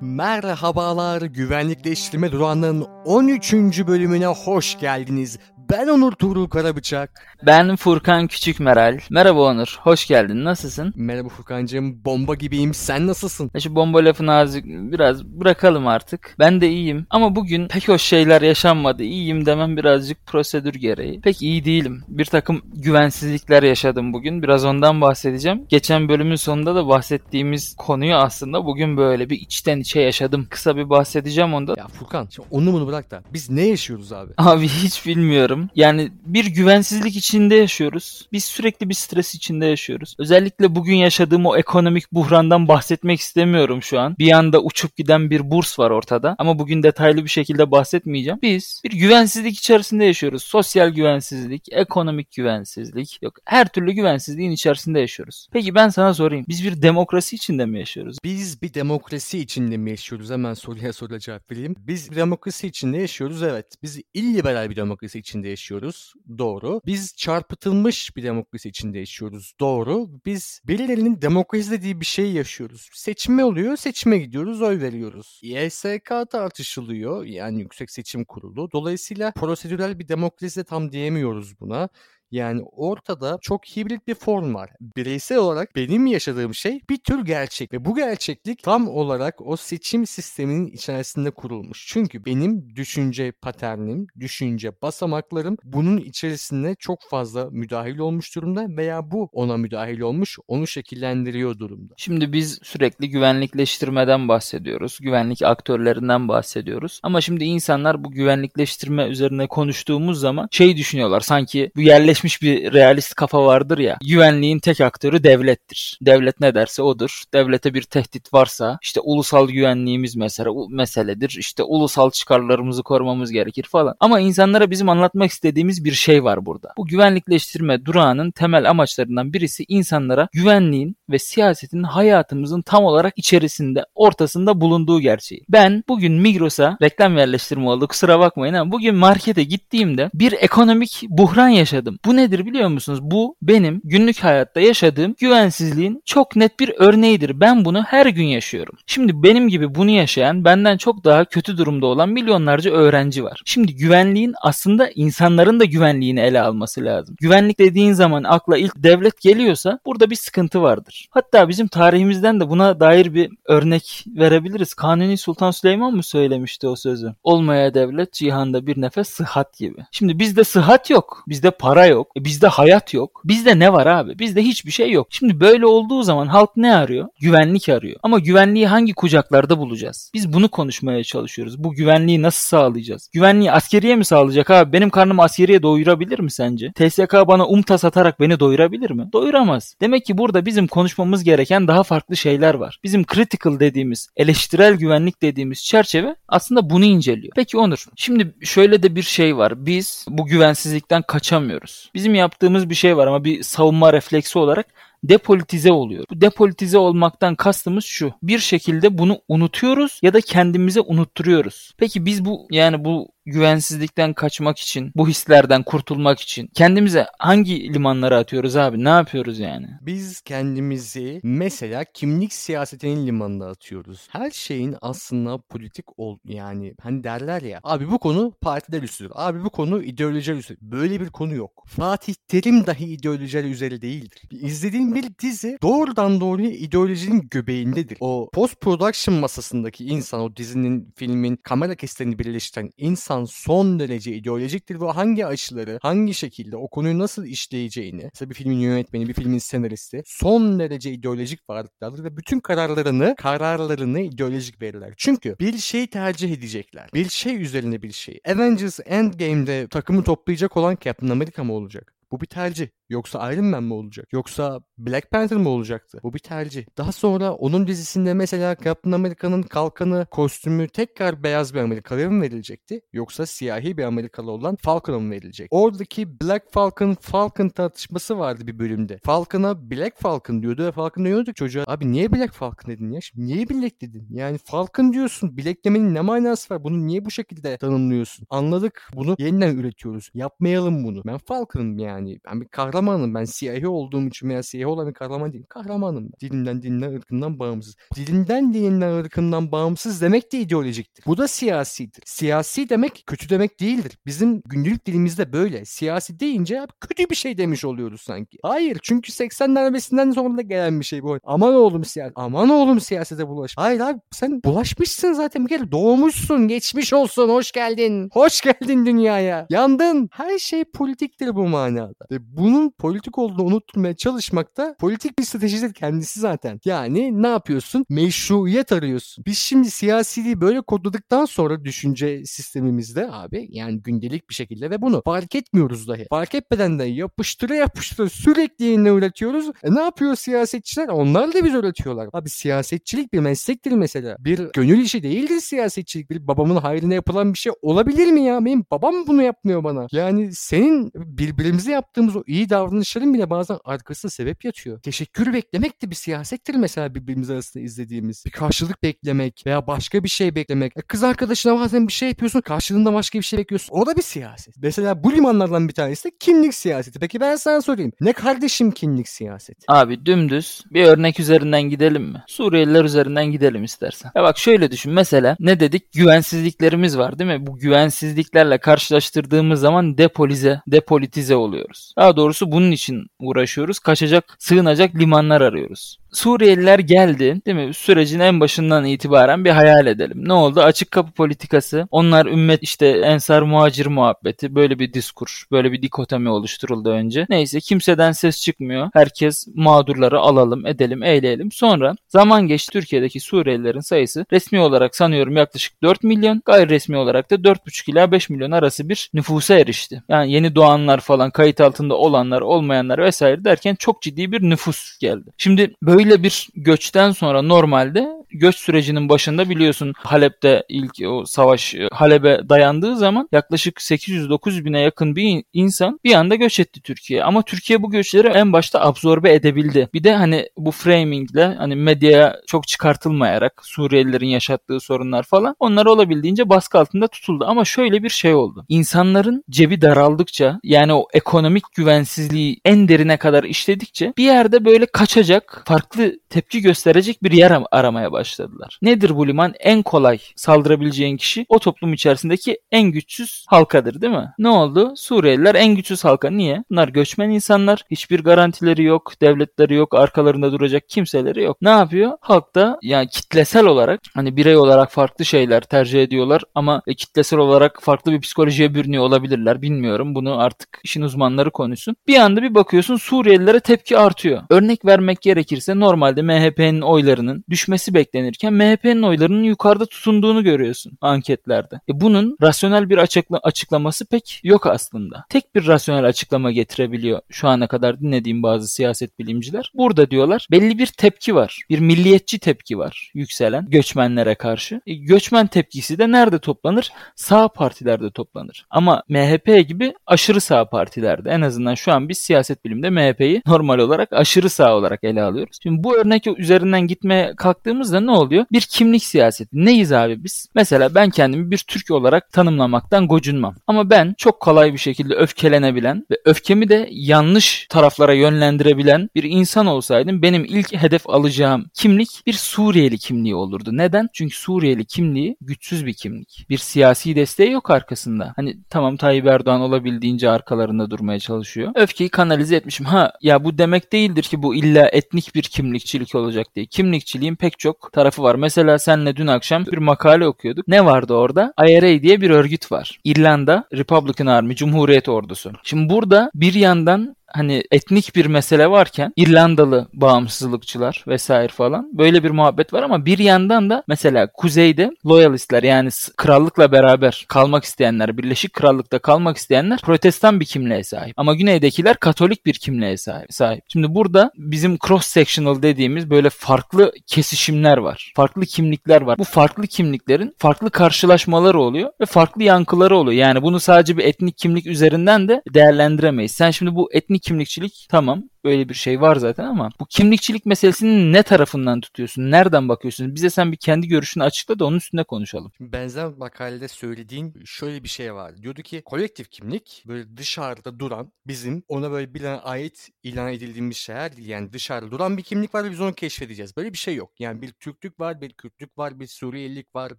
Merhabalar güvenlikleştirme durağının 13. bölümüne hoş geldiniz. Ben Onur Tuğrul Karabıçak. Ben Furkan Küçük Meral. Merhaba Onur, hoş geldin. Nasılsın? Merhaba Furkancığım, bomba gibiyim. Sen nasılsın? Ya şu bomba lafını azıcık biraz bırakalım artık. Ben de iyiyim. Ama bugün pek hoş şeyler yaşanmadı. İyiyim demem birazcık prosedür gereği. Pek iyi değilim. Bir takım güvensizlikler yaşadım bugün. Biraz ondan bahsedeceğim. Geçen bölümün sonunda da bahsettiğimiz konuyu aslında bugün böyle bir içten içe yaşadım. Kısa bir bahsedeceğim onda. Ya Furkan, şimdi onu bunu bırak da biz ne yaşıyoruz abi? Abi hiç bilmiyorum. Yani bir güvensizlik içinde yaşıyoruz. Biz sürekli bir stres içinde yaşıyoruz. Özellikle bugün yaşadığım o ekonomik buhrandan bahsetmek istemiyorum şu an. Bir anda uçup giden bir burs var ortada. Ama bugün detaylı bir şekilde bahsetmeyeceğim. Biz bir güvensizlik içerisinde yaşıyoruz. Sosyal güvensizlik, ekonomik güvensizlik. Yok her türlü güvensizliğin içerisinde yaşıyoruz. Peki ben sana sorayım. Biz bir demokrasi içinde mi yaşıyoruz? Biz bir demokrasi içinde mi yaşıyoruz? Hemen soruya soruya cevap vereyim. Biz demokrasi içinde yaşıyoruz evet. Biz illiberal bir demokrasi içinde yaşıyoruz. Doğru. Biz çarpıtılmış bir demokrasi içinde yaşıyoruz. Doğru. Biz birilerinin demokrasi dediği bir şey yaşıyoruz. Seçme oluyor, seçime gidiyoruz, oy veriyoruz. YSK tartışılıyor. Yani Yüksek Seçim Kurulu. Dolayısıyla prosedürel bir demokrasi de tam diyemiyoruz buna. Yani ortada çok hibrit bir form var. Bireysel olarak benim yaşadığım şey bir tür gerçek ve bu gerçeklik tam olarak o seçim sisteminin içerisinde kurulmuş. Çünkü benim düşünce paternim, düşünce basamaklarım bunun içerisinde çok fazla müdahil olmuş durumda veya bu ona müdahil olmuş, onu şekillendiriyor durumda. Şimdi biz sürekli güvenlikleştirmeden bahsediyoruz. Güvenlik aktörlerinden bahsediyoruz. Ama şimdi insanlar bu güvenlikleştirme üzerine konuştuğumuz zaman şey düşünüyorlar. Sanki bu yerleşmiş bir realist kafa vardır ya. Güvenliğin tek aktörü devlettir. Devlet ne derse odur. Devlete bir tehdit varsa işte ulusal güvenliğimiz mesela meseledir. İşte ulusal çıkarlarımızı korumamız gerekir falan. Ama insanlara bizim anlatmak istediğimiz bir şey var burada. Bu güvenlikleştirme durağının temel amaçlarından birisi insanlara güvenliğin ve siyasetin hayatımızın tam olarak içerisinde, ortasında bulunduğu gerçeği. Ben bugün Migros'a reklam yerleştirme oldu kusura bakmayın ama bugün markete gittiğimde bir ekonomik buhran yaşadım. Bu nedir biliyor musunuz? Bu benim günlük hayatta yaşadığım güvensizliğin çok net bir örneğidir. Ben bunu her gün yaşıyorum. Şimdi benim gibi bunu yaşayan, benden çok daha kötü durumda olan milyonlarca öğrenci var. Şimdi güvenliğin aslında insanların da güvenliğini ele alması lazım. Güvenlik dediğin zaman akla ilk devlet geliyorsa burada bir sıkıntı vardır. Hatta bizim tarihimizden de buna dair bir örnek verebiliriz. Kanuni Sultan Süleyman mı söylemişti o sözü? Olmaya devlet cihanda bir nefes sıhhat gibi. Şimdi bizde sıhhat yok. Bizde para yok. E bizde hayat yok. Bizde ne var abi? Bizde hiçbir şey yok. Şimdi böyle olduğu zaman halk ne arıyor? Güvenlik arıyor. Ama güvenliği hangi kucaklarda bulacağız? Biz bunu konuşmaya çalışıyoruz. Bu güvenliği nasıl sağlayacağız? Güvenliği askeriye mi sağlayacak abi? Benim karnım askeriye doyurabilir mi sence? TSK bana umta satarak beni doyurabilir mi? Doyuramaz. Demek ki burada bizim konuşmamız gereken daha farklı şeyler var. Bizim critical dediğimiz, eleştirel güvenlik dediğimiz çerçeve aslında bunu inceliyor. Peki Onur, şimdi şöyle de bir şey var. Biz bu güvensizlikten kaçamıyoruz. Bizim yaptığımız bir şey var ama bir savunma refleksi olarak depolitize oluyor. Bu depolitize olmaktan kastımız şu. Bir şekilde bunu unutuyoruz ya da kendimize unutturuyoruz. Peki biz bu yani bu güvensizlikten kaçmak için, bu hislerden kurtulmak için kendimize hangi limanlara atıyoruz abi? Ne yapıyoruz yani? Biz kendimizi mesela kimlik siyasetinin limanına atıyoruz. Her şeyin aslında politik ol yani hani derler ya abi bu konu partiler üstüdür. Abi bu konu ideolojiler üstüdür. Böyle bir konu yok. Fatih Terim dahi ideolojiler üzeri değildir. İzlediğin bir dizi doğrudan doğruya ideolojinin göbeğindedir. O post production masasındaki insan o dizinin filmin kamera kesitlerini birleştiren insan insan son derece ideolojiktir ve hangi açıları, hangi şekilde o konuyu nasıl işleyeceğini, mesela bir filmin yönetmeni, bir filmin senaristi son derece ideolojik varlıklardır ve bütün kararlarını, kararlarını ideolojik verirler. Çünkü bir şey tercih edecekler. Bir şey üzerine bir şey. Avengers Endgame'de takımı toplayacak olan Captain America mı olacak? Bu bir tercih. Yoksa Iron Man mi olacak? Yoksa Black Panther mı olacaktı? Bu bir tercih. Daha sonra onun dizisinde mesela Captain America'nın kalkanı, kostümü tekrar beyaz bir Amerikalıya mı verilecekti? Yoksa siyahi bir Amerikalı olan Falcon'a mı verilecek? Oradaki Black Falcon Falcon tartışması vardı bir bölümde. Falcon'a Black Falcon diyordu ve Falcon diyordu ki çocuğa abi niye Black Falcon dedin ya? Şimdi niye Black dedin? Yani Falcon diyorsun. Black demenin ne manası var? Bunu niye bu şekilde tanımlıyorsun? Anladık. Bunu yeniden üretiyoruz. Yapmayalım bunu. Ben Falcon'ım yani. Ben bir kahraman kahramanım ben. Siyahi olduğum için veya siyahi olan bir kahraman değilim. Kahramanım ben. Dilinden, dininden, ırkından bağımsız. Dilinden, dininden, ırkından bağımsız demek de ideolojiktir. Bu da siyasidir. Siyasi demek kötü demek değildir. Bizim günlük dilimizde böyle. Siyasi deyince kötü bir şey demiş oluyoruz sanki. Hayır çünkü 80 darbesinden sonra da gelen bir şey bu. Aman oğlum siyaset. Aman oğlum siyasete bulaş. Hayır abi sen bulaşmışsın zaten bir kere doğmuşsun. Geçmiş olsun. Hoş geldin. Hoş geldin dünyaya. Yandın. Her şey politiktir bu manada. Ve bunun politik olduğunu unutmaya çalışmak da politik bir stratejidir kendisi zaten. Yani ne yapıyorsun? Meşruiyet arıyorsun. Biz şimdi siyasiliği böyle kodladıktan sonra düşünce sistemimizde abi yani gündelik bir şekilde ve bunu fark etmiyoruz dahi. Fark etmeden de yapıştıra yapıştıra sürekli yeni üretiyoruz. E ne yapıyor siyasetçiler? Onlar da biz üretiyorlar. Abi siyasetçilik bir meslektir mesela. Bir gönül işi değildir siyasetçilik. Bir babamın hayrına yapılan bir şey olabilir mi ya? Benim babam bunu yapmıyor bana. Yani senin birbirimize yaptığımız o iyi davranışların bile bazen arkasında sebep yatıyor. Teşekkür beklemek de bir siyasettir mesela birbirimiz arasında izlediğimiz. Bir karşılık beklemek veya başka bir şey beklemek. E kız arkadaşına bazen bir şey yapıyorsun karşılığında başka bir şey bekliyorsun. O da bir siyaset. Mesela bu limanlardan bir tanesi de kimlik siyaseti. Peki ben sana sorayım. Ne kardeşim kimlik siyaseti? Abi dümdüz bir örnek üzerinden gidelim mi? Suriyeliler üzerinden gidelim istersen. Ya bak şöyle düşün mesela ne dedik? Güvensizliklerimiz var değil mi? Bu güvensizliklerle karşılaştırdığımız zaman depolize, depolitize oluyoruz. Daha doğrusu bunun için uğraşıyoruz. Kaçacak, sığınacak limanlar arıyoruz. Suriyeliler geldi değil mi? Sürecin en başından itibaren bir hayal edelim. Ne oldu? Açık kapı politikası. Onlar ümmet işte ensar muhacir muhabbeti. Böyle bir diskur, böyle bir dikotomi oluşturuldu önce. Neyse kimseden ses çıkmıyor. Herkes mağdurları alalım, edelim, eğleyelim. Sonra zaman geçti Türkiye'deki Suriyelilerin sayısı resmi olarak sanıyorum yaklaşık 4 milyon. Gayri resmi olarak da 4,5 ila 5 milyon arası bir nüfusa erişti. Yani yeni doğanlar falan, kayıt altında olanlar, olmayanlar vesaire derken çok ciddi bir nüfus geldi. Şimdi böyle Böyle bir göçten sonra normalde göç sürecinin başında biliyorsun Halep'te ilk o savaş e, Halep'e dayandığı zaman yaklaşık 800-900 bine yakın bir insan bir anda göç etti Türkiye. Ama Türkiye bu göçleri en başta absorbe edebildi. Bir de hani bu framingle hani medyaya çok çıkartılmayarak Suriyelilerin yaşattığı sorunlar falan onlar olabildiğince baskı altında tutuldu. Ama şöyle bir şey oldu. İnsanların cebi daraldıkça yani o ekonomik güvensizliği en derine kadar işledikçe bir yerde böyle kaçacak farklı tepki gösterecek bir yer aramaya başladılar. Nedir bu liman? En kolay saldırabileceğin kişi o toplum içerisindeki en güçsüz halkadır değil mi? Ne oldu? Suriyeliler en güçsüz halka. Niye? Bunlar göçmen insanlar. Hiçbir garantileri yok. Devletleri yok. Arkalarında duracak kimseleri yok. Ne yapıyor? Halk da yani kitlesel olarak hani birey olarak farklı şeyler tercih ediyorlar ama e, kitlesel olarak farklı bir psikolojiye bürünüyor olabilirler. Bilmiyorum. Bunu artık işin uzmanları konuşsun. Bir anda bir bakıyorsun Suriyelilere tepki artıyor. Örnek vermek gerekirse normalde MHP'nin oylarının düşmesi beklenirken MHP'nin oylarının yukarıda tutunduğunu görüyorsun anketlerde. E bunun rasyonel bir açıkla açıklaması pek yok aslında. Tek bir rasyonel açıklama getirebiliyor şu ana kadar dinlediğim bazı siyaset bilimciler. Burada diyorlar belli bir tepki var. Bir milliyetçi tepki var yükselen göçmenlere karşı. E, göçmen tepkisi de nerede toplanır? Sağ partilerde toplanır. Ama MHP gibi aşırı sağ partilerde en azından şu an biz siyaset bilimde MHP'yi normal olarak aşırı sağ olarak ele alıyoruz. Şimdi bu örnek üzerinden gitmeye kalktığımızda ne oluyor? Bir kimlik siyaseti. Neyiz abi biz? Mesela ben kendimi bir Türk olarak tanımlamaktan gocunmam. Ama ben çok kolay bir şekilde öfkelenebilen ve öfkemi de yanlış taraflara yönlendirebilen bir insan olsaydım benim ilk hedef alacağım kimlik bir Suriyeli kimliği olurdu. Neden? Çünkü Suriyeli kimliği güçsüz bir kimlik. Bir siyasi desteği yok arkasında. Hani tamam Tayyip Erdoğan olabildiğince arkalarında durmaya çalışıyor. Öfkeyi kanalize etmişim. Ha ya bu demek değildir ki bu illa etnik bir kimlikçilik olacak diye. Kimlikçiliğin pek çok tarafı var. Mesela senle dün akşam bir makale okuyorduk. Ne vardı orada? IRA diye bir örgüt var. İrlanda Republican Army, Cumhuriyet Ordusu. Şimdi burada bir yandan hani etnik bir mesele varken İrlandalı bağımsızlıkçılar vesaire falan böyle bir muhabbet var ama bir yandan da mesela kuzeyde loyalistler yani krallıkla beraber kalmak isteyenler, Birleşik Krallık'ta kalmak isteyenler protestan bir kimliğe sahip. Ama güneydekiler katolik bir kimliğe sahip. sahip. Şimdi burada bizim cross sectional dediğimiz böyle farklı kesişimler var. Farklı kimlikler var. Bu farklı kimliklerin farklı karşılaşmaları oluyor ve farklı yankıları oluyor. Yani bunu sadece bir etnik kimlik üzerinden de değerlendiremeyiz. Sen şimdi bu etnik kimlikçilik. Tamam böyle bir şey var zaten ama bu kimlikçilik meselesini ne tarafından tutuyorsun? Nereden bakıyorsun? Bize sen bir kendi görüşünü açıkla da onun üstüne konuşalım. Benzer makalede söylediğin şöyle bir şey var. Diyordu ki kolektif kimlik böyle dışarıda duran bizim ona böyle bir ait ilan edildiğimiz şeyler değil. Yani dışarıda duran bir kimlik var ve biz onu keşfedeceğiz. Böyle bir şey yok. Yani bir Türklük var, bir Kürtlük var, bir Suriyelilik var,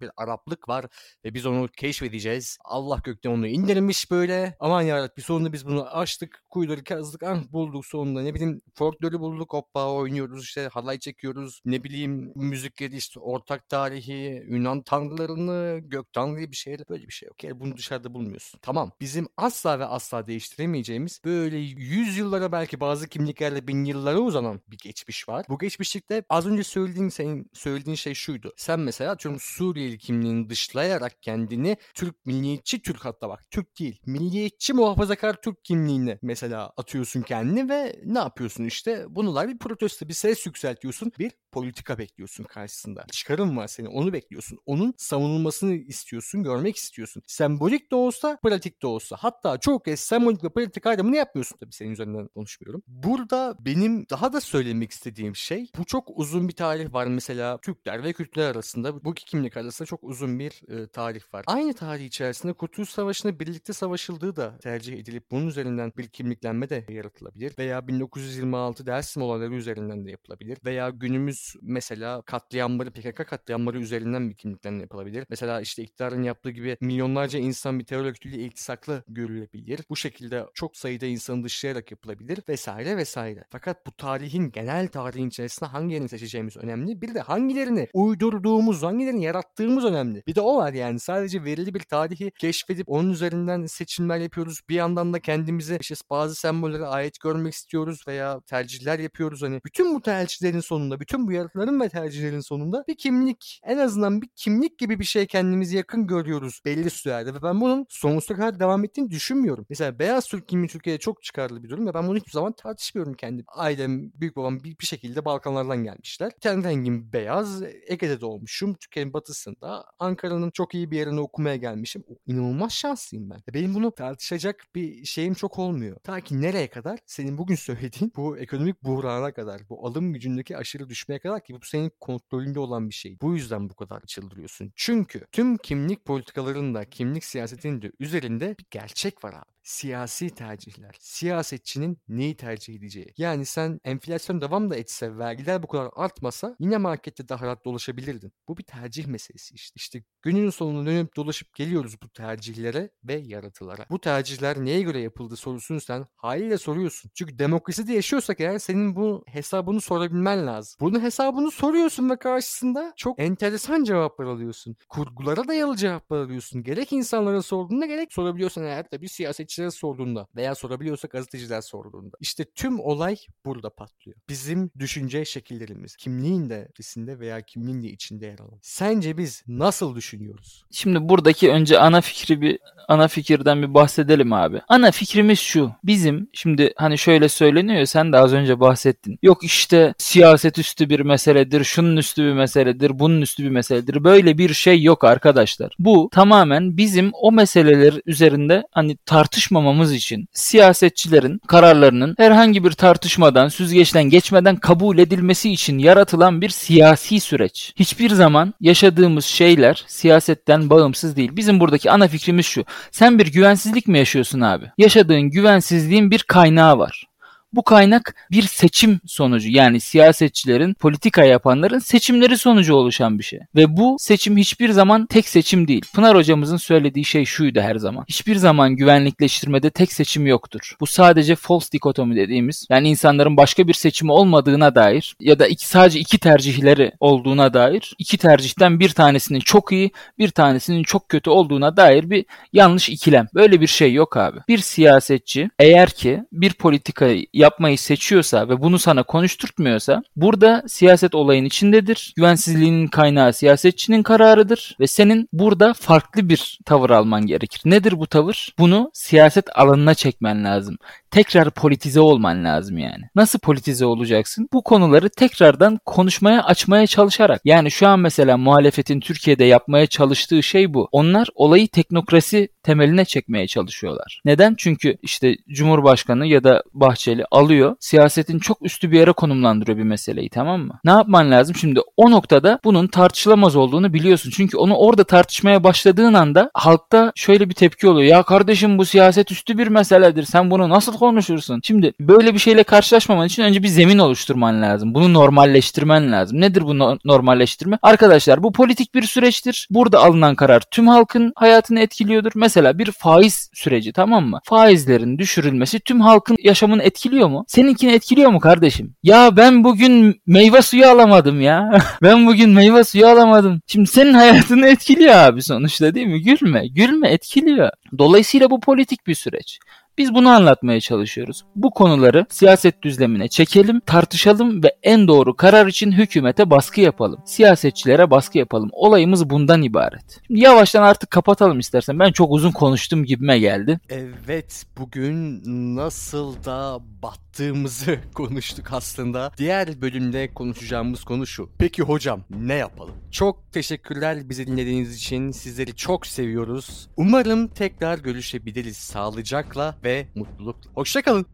bir Araplık var ve biz onu keşfedeceğiz. Allah gökten onu indirmiş böyle. Aman yarabbim sonunda biz bunu açtık, kuyuları kazdık, ah bulduk sonunda ne bileyim folklorü bulduk, hoppa oynuyoruz işte halay çekiyoruz. Ne bileyim müzikleri işte ortak tarihi, Yunan tanrılarını, gök tanrıyı bir şeyler böyle bir şey yok. Yani bunu dışarıda bulmuyorsun. Tamam bizim asla ve asla değiştiremeyeceğimiz böyle yüzyıllara belki bazı kimliklerle bin yıllara uzanan bir geçmiş var. Bu geçmişlikte az önce söylediğin senin söylediğin şey şuydu. Sen mesela atıyorum Suriyeli kimliğini dışlayarak kendini Türk milliyetçi Türk hatta bak Türk değil milliyetçi muhafazakar Türk kimliğine mesela atıyorsun kendini ve ne yapıyorsun işte bunlar bir protesto bir ses yükseltiyorsun bir politika bekliyorsun karşısında. Çıkarım var senin onu bekliyorsun. Onun savunulmasını istiyorsun, görmek istiyorsun. Sembolik de olsa, pratik de olsa. Hatta çok kez sembolik ve pratik ayrımını yapmıyorsun tabii senin üzerinden konuşmuyorum. Burada benim daha da söylemek istediğim şey bu çok uzun bir tarih var mesela Türkler ve Kürtler arasında bu iki kimlik arasında çok uzun bir e, tarih var. Aynı tarih içerisinde Kurtuluş Savaşı'nda birlikte savaşıldığı da tercih edilip bunun üzerinden bir kimliklenme de yaratılabilir. Veya 1926 Dersim olayları üzerinden de yapılabilir. Veya günümüz mesela katliamları PKK katliamları üzerinden bir kimliklenme yapılabilir. Mesela işte iktidarın yaptığı gibi milyonlarca insan bir terör örgütüyle iltisaklı görülebilir. Bu şekilde çok sayıda insanı dışlayarak yapılabilir vesaire vesaire. Fakat bu tarihin genel tarihin içerisinde hangilerini seçeceğimiz önemli. Bir de hangilerini uydurduğumuz, hangilerini yarattığımız önemli. Bir de o var yani sadece verili bir tarihi keşfedip onun üzerinden seçimler yapıyoruz. Bir yandan da kendimize işte bazı sembollere ait görmek istiyoruz veya tercihler yapıyoruz. Hani bütün bu tercihlerin sonunda, bütün bu yaratıların ve tercihlerin sonunda bir kimlik, en azından bir kimlik gibi bir şey kendimizi yakın görüyoruz belli sürelerde ve ben bunun sonsuza kadar devam ettiğini düşünmüyorum. Mesela beyaz Türk kimliği Türkiye'de çok çıkarlı bir durum ve ben bunu hiçbir zaman tartışmıyorum kendi. Ailem, büyük babam bir, bir şekilde Balkanlardan gelmişler. Ten rengim beyaz, Ege'de doğmuşum. Türkiye'nin batısında. Ankara'nın çok iyi bir yerine okumaya gelmişim. İnanılmaz şanslıyım ben. Benim bunu tartışacak bir şeyim çok olmuyor. Ta ki nereye kadar? Senin bugün söylediğin bu ekonomik buhrana kadar, bu alım gücündeki aşırı düşmeye kadar ki bu senin kontrolünde olan bir şey. Bu yüzden bu kadar çıldırıyorsun. Çünkü tüm kimlik politikalarında, kimlik siyasetinin de üzerinde bir gerçek var abi siyasi tercihler. Siyasetçinin neyi tercih edeceği. Yani sen enflasyon devam da etse, vergiler bu kadar artmasa yine markette daha rahat dolaşabilirdin. Bu bir tercih meselesi işte. İşte günün sonunda dönüp dolaşıp geliyoruz bu tercihlere ve yaratılara. Bu tercihler neye göre yapıldı sorusunu sen haliyle soruyorsun. Çünkü demokraside yaşıyorsak eğer senin bu hesabını sorabilmen lazım. Bunun hesabını soruyorsun ve karşısında çok enteresan cevaplar alıyorsun. Kurgulara dayalı cevaplar alıyorsun. Gerek insanlara sorduğunda gerek sorabiliyorsan eğer tabii siyasetçi gazetecilere sorduğunda veya sorabiliyorsa gazeteciler sorduğunda. İşte tüm olay burada patlıyor. Bizim düşünce şekillerimiz kimliğin de içinde veya kimliğin de içinde yer alan. Sence biz nasıl düşünüyoruz? Şimdi buradaki önce ana fikri bir ana fikirden bir bahsedelim abi. Ana fikrimiz şu. Bizim şimdi hani şöyle söyleniyor sen de az önce bahsettin. Yok işte siyaset üstü bir meseledir, şunun üstü bir meseledir, bunun üstü bir meseledir. Böyle bir şey yok arkadaşlar. Bu tamamen bizim o meseleler üzerinde hani tartışmamamız için siyasetçilerin kararlarının herhangi bir tartışmadan, süzgeçten geçmeden kabul edilmesi için yaratılan bir siyasi süreç. Hiçbir zaman yaşadığımız şeyler siyasetten bağımsız değil. Bizim buradaki ana fikrimiz şu. Sen bir güvensizlik mi yaşıyorsun abi? Yaşadığın güvensizliğin bir kaynağı var. Bu kaynak bir seçim sonucu yani siyasetçilerin, politika yapanların seçimleri sonucu oluşan bir şey. Ve bu seçim hiçbir zaman tek seçim değil. Pınar hocamızın söylediği şey şuydu her zaman. Hiçbir zaman güvenlikleştirmede tek seçim yoktur. Bu sadece false dikotomi dediğimiz yani insanların başka bir seçimi olmadığına dair ya da iki, sadece iki tercihleri olduğuna dair iki tercihten bir tanesinin çok iyi bir tanesinin çok kötü olduğuna dair bir yanlış ikilem. Böyle bir şey yok abi. Bir siyasetçi eğer ki bir politikayı yapmayı seçiyorsa ve bunu sana konuşturtmuyorsa burada siyaset olayın içindedir. Güvensizliğinin kaynağı siyasetçinin kararıdır ve senin burada farklı bir tavır alman gerekir. Nedir bu tavır? Bunu siyaset alanına çekmen lazım tekrar politize olman lazım yani. Nasıl politize olacaksın? Bu konuları tekrardan konuşmaya açmaya çalışarak. Yani şu an mesela muhalefetin Türkiye'de yapmaya çalıştığı şey bu. Onlar olayı teknokrasi temeline çekmeye çalışıyorlar. Neden? Çünkü işte Cumhurbaşkanı ya da Bahçeli alıyor siyasetin çok üstü bir yere konumlandırıyor bir meseleyi tamam mı? Ne yapman lazım? Şimdi o noktada bunun tartışılamaz olduğunu biliyorsun. Çünkü onu orada tartışmaya başladığın anda halkta şöyle bir tepki oluyor. Ya kardeşim bu siyaset üstü bir meseledir. Sen bunu nasıl konuşursun? Şimdi böyle bir şeyle karşılaşmaman için önce bir zemin oluşturman lazım. Bunu normalleştirmen lazım. Nedir bu no- normalleştirme? Arkadaşlar bu politik bir süreçtir. Burada alınan karar tüm halkın hayatını etkiliyordur. Mesela bir faiz süreci tamam mı? Faizlerin düşürülmesi tüm halkın yaşamını etkiliyor mu? Seninkini etkiliyor mu kardeşim? Ya ben bugün meyve suyu alamadım ya. ben bugün meyve suyu alamadım. Şimdi senin hayatını etkiliyor abi sonuçta değil mi? Gülme. Gülme etkiliyor. Dolayısıyla bu politik bir süreç. Biz bunu anlatmaya çalışıyoruz. Bu konuları siyaset düzlemine çekelim, tartışalım ve en doğru karar için hükümete baskı yapalım. Siyasetçilere baskı yapalım. Olayımız bundan ibaret. Şimdi yavaştan artık kapatalım istersen. Ben çok uzun konuştum gibime geldi. Evet bugün nasıl da battığımızı konuştuk aslında. Diğer bölümde konuşacağımız konu şu. Peki hocam ne yapalım? Çok teşekkürler bizi dinlediğiniz için. Sizleri çok seviyoruz. Umarım tekrar görüşebiliriz sağlıcakla ve mutlulukla. Hoşçakalın.